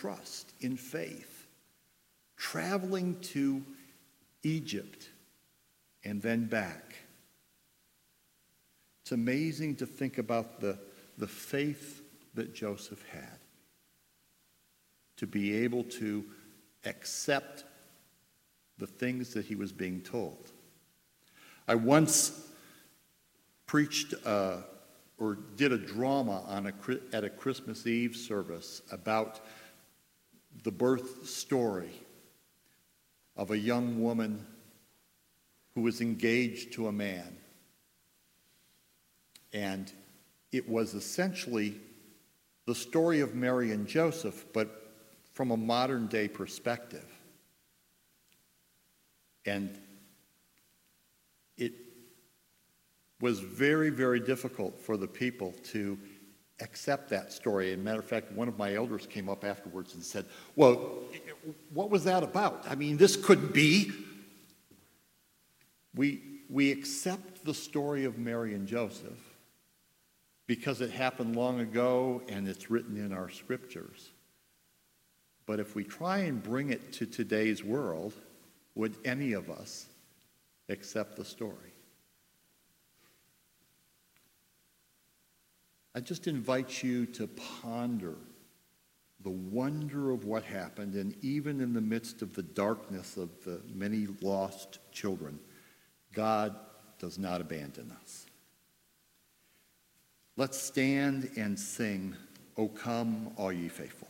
trust, in faith, traveling to Egypt and then back. It's amazing to think about the, the faith that Joseph had to be able to accept the things that he was being told. I once preached uh, or did a drama on a, at a Christmas Eve service about the birth story of a young woman who was engaged to a man. And it was essentially the story of Mary and Joseph, but from a modern day perspective. And it was very, very difficult for the people to accept that story. As a matter of fact, one of my elders came up afterwards and said, Well, what was that about? I mean, this couldn't be. We, we accept the story of Mary and Joseph because it happened long ago and it's written in our scriptures. But if we try and bring it to today's world, would any of us accept the story? I just invite you to ponder the wonder of what happened, and even in the midst of the darkness of the many lost children, God does not abandon us. Let's stand and sing, O come, all ye faithful.